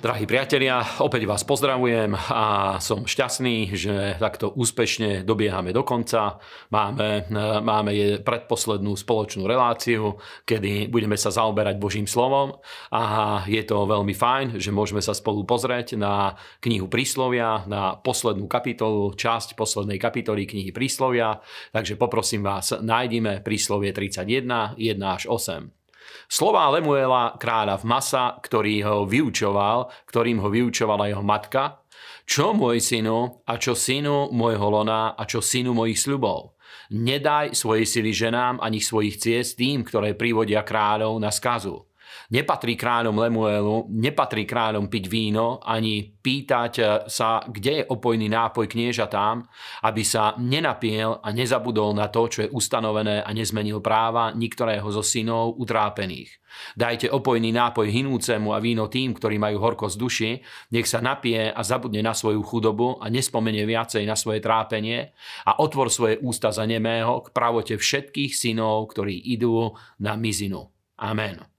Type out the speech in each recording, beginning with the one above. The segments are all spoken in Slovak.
Drahí priatelia, opäť vás pozdravujem a som šťastný, že takto úspešne dobiehame do konca. Máme, máme je predposlednú spoločnú reláciu, kedy budeme sa zaoberať Božím slovom a je to veľmi fajn, že môžeme sa spolu pozrieť na knihu Príslovia, na poslednú kapitolu, časť poslednej kapitoly knihy Príslovia. Takže poprosím vás, nájdime Príslovie 31, 1 až 8. Slová Lemuela kráľa v Masa, ktorý ho vyučoval, ktorým ho vyučovala jeho matka, čo môj synu a čo synu môjho lona a čo synu mojich sľubov. Nedaj svojej sily ženám ani svojich ciest tým, ktoré privodia kráľov na skazu. Nepatrí kráľom Lemuelu, nepatrí kráľom piť víno, ani pýtať eh, sa, kde je opojný nápoj kniežatám, aby sa nenapiel a nezabudol na to, čo je ustanovené a nezmenil práva niektorého zo synov utrápených. Dajte opojný nápoj hinúcemu a víno tým, ktorí majú horkosť duši, nech sa napije a zabudne na svoju chudobu a nespomenie viacej na svoje trápenie a otvor svoje ústa za nemého k pravote všetkých synov, ktorí idú na mizinu. Amen.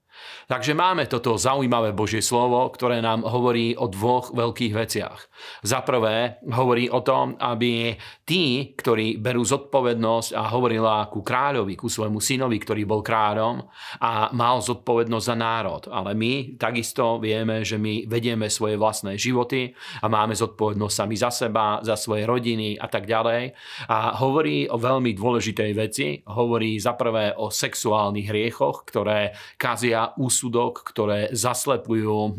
Takže máme toto zaujímavé Božie slovo, ktoré nám hovorí o dvoch veľkých veciach. Za prvé hovorí o tom, aby tí, ktorí berú zodpovednosť a hovorila ku kráľovi, ku svojmu synovi, ktorý bol kráľom a mal zodpovednosť za národ. Ale my takisto vieme, že my vedieme svoje vlastné životy a máme zodpovednosť sami za seba, za svoje rodiny a tak ďalej. A hovorí o veľmi dôležitej veci. Hovorí za prvé o sexuálnych hriechoch, ktoré kazia úsudok, ktoré zaslepujú e,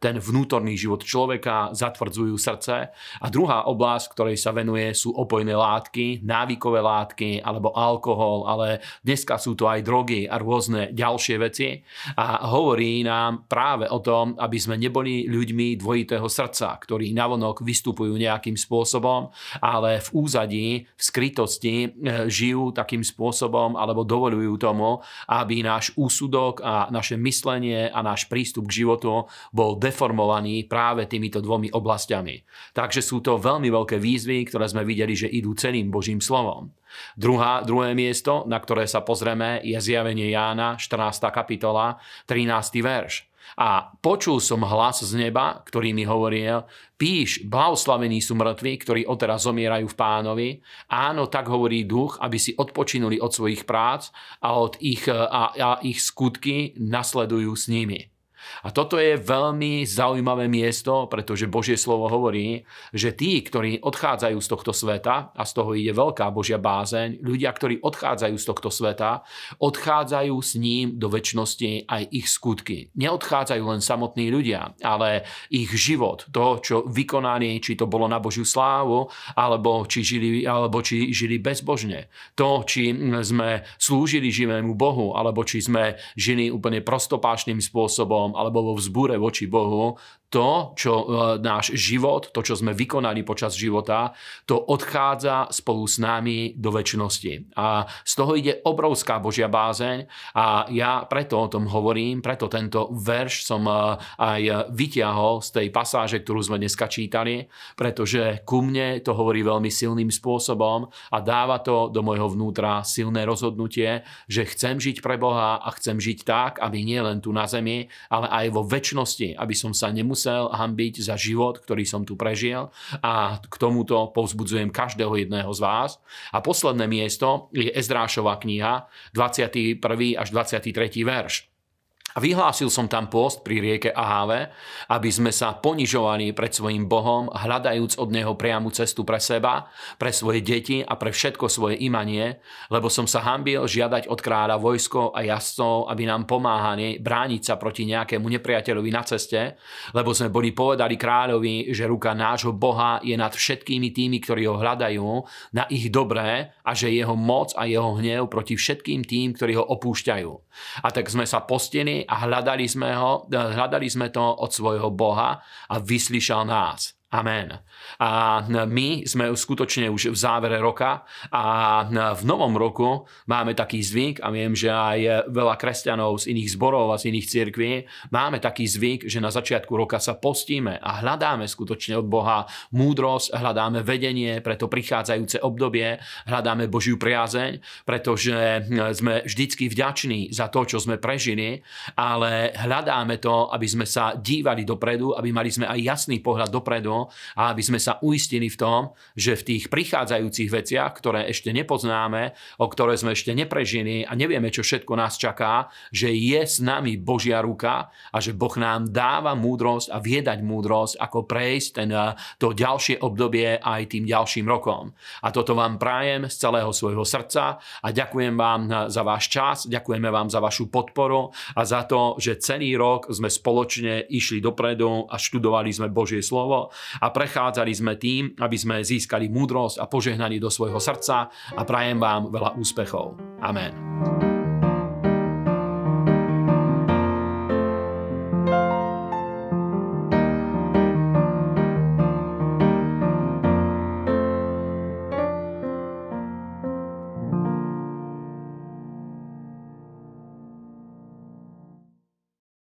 ten vnútorný život človeka, zatvrdzujú srdce. A druhá oblasť, ktorej sa venuje, sú opojné látky, návykové látky alebo alkohol, ale dneska sú to aj drogy a rôzne ďalšie veci. A hovorí nám práve o tom, aby sme neboli ľuďmi dvojitého srdca, ktorí navonok vystupujú nejakým spôsobom, ale v úzadí, v skrytosti e, žijú takým spôsobom alebo dovolujú tomu, aby náš úsudok a naše myslenie myslenie a náš prístup k životu bol deformovaný práve týmito dvomi oblastiami. Takže sú to veľmi veľké výzvy, ktoré sme videli, že idú celým Božím slovom. Druhá, druhé miesto, na ktoré sa pozrieme, je zjavenie Jána, 14. kapitola, 13. verš. A počul som hlas z neba, ktorý mi hovoril, píš, blahoslavení sú mŕtvi, ktorí odteraz zomierajú v pánovi. Áno, tak hovorí duch, aby si odpočinuli od svojich prác a, od ich, a, a ich skutky nasledujú s nimi. A toto je veľmi zaujímavé miesto, pretože Božie slovo hovorí, že tí, ktorí odchádzajú z tohto sveta, a z toho ide veľká Božia bázeň, ľudia, ktorí odchádzajú z tohto sveta, odchádzajú s ním do väčšnosti aj ich skutky. Neodchádzajú len samotní ľudia, ale ich život, to, čo vykonali, či to bolo na Božiu slávu, alebo či žili, alebo či žili bezbožne. To, či sme slúžili živému Bohu, alebo či sme žili úplne prostopášným spôsobom, alebo vo vzbúre voči Bohu, to, čo e, náš život, to, čo sme vykonali počas života, to odchádza spolu s nami do väčšnosti. A z toho ide obrovská Božia bázeň a ja preto o tom hovorím, preto tento verš som e, aj vyťahol z tej pasáže, ktorú sme dneska čítali, pretože ku mne to hovorí veľmi silným spôsobom a dáva to do môjho vnútra silné rozhodnutie, že chcem žiť pre Boha a chcem žiť tak, aby nie len tu na zemi, ale aj vo väčšnosti, aby som sa nemusel musel hambiť za život, ktorý som tu prežil a k tomuto povzbudzujem každého jedného z vás. A posledné miesto je Ezdrášová kniha, 21. až 23. verš. Vyhlásil som tam post pri rieke Aháve, aby sme sa ponižovali pred svojim Bohom, hľadajúc od Neho priamu cestu pre seba, pre svoje deti a pre všetko svoje imanie, lebo som sa hambil žiadať od kráľa vojsko a jazdcov, aby nám pomáhali brániť sa proti nejakému nepriateľovi na ceste, lebo sme boli povedali kráľovi, že ruka nášho Boha je nad všetkými tými, ktorí ho hľadajú, na ich dobré a že jeho moc a jeho hnev proti všetkým tým, ktorí ho opúšťajú. A tak sme sa postili a hľadali sme, ho, hľadali sme to od svojho Boha a vyslyšal nás. Amen. A my sme skutočne už v závere roka a v novom roku máme taký zvyk a viem, že aj veľa kresťanov z iných zborov a z iných cirkví máme taký zvyk, že na začiatku roka sa postíme a hľadáme skutočne od Boha múdrosť, hľadáme vedenie pre to prichádzajúce obdobie, hľadáme Božiu priazeň, pretože sme vždycky vďační za to, čo sme prežili, ale hľadáme to, aby sme sa dívali dopredu, aby mali sme aj jasný pohľad dopredu a aby sme sa uistili v tom, že v tých prichádzajúcich veciach, ktoré ešte nepoznáme, o ktoré sme ešte neprežili a nevieme, čo všetko nás čaká, že je s nami Božia ruka a že Boh nám dáva múdrosť a viedať múdrosť, ako prejsť ten, eh, to ďalšie obdobie aj tým ďalším rokom. A toto vám prajem z celého svojho srdca a ďakujem vám eh, za váš čas, ďakujeme vám za vašu podporu a za to, že celý rok sme spoločne išli dopredu a študovali sme Božie slovo a prechádzali sme tým, aby sme získali múdrosť a požehnali do svojho srdca a prajem vám veľa úspechov. Amen.